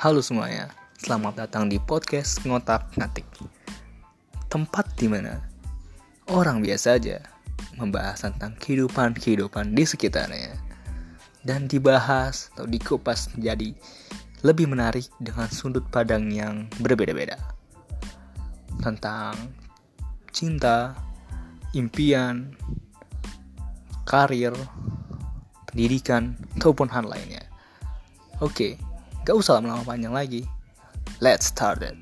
Halo semuanya, selamat datang di podcast Ngotak Ngatik. Tempat di mana orang biasa aja membahas tentang kehidupan-kehidupan di sekitarnya Dan dibahas atau dikupas jadi lebih menarik dengan sudut pandang yang berbeda-beda Tentang cinta, impian, karir, pendidikan, ataupun hal lainnya. Oke, okay Gak usah lama-lama panjang lagi. Let's start it.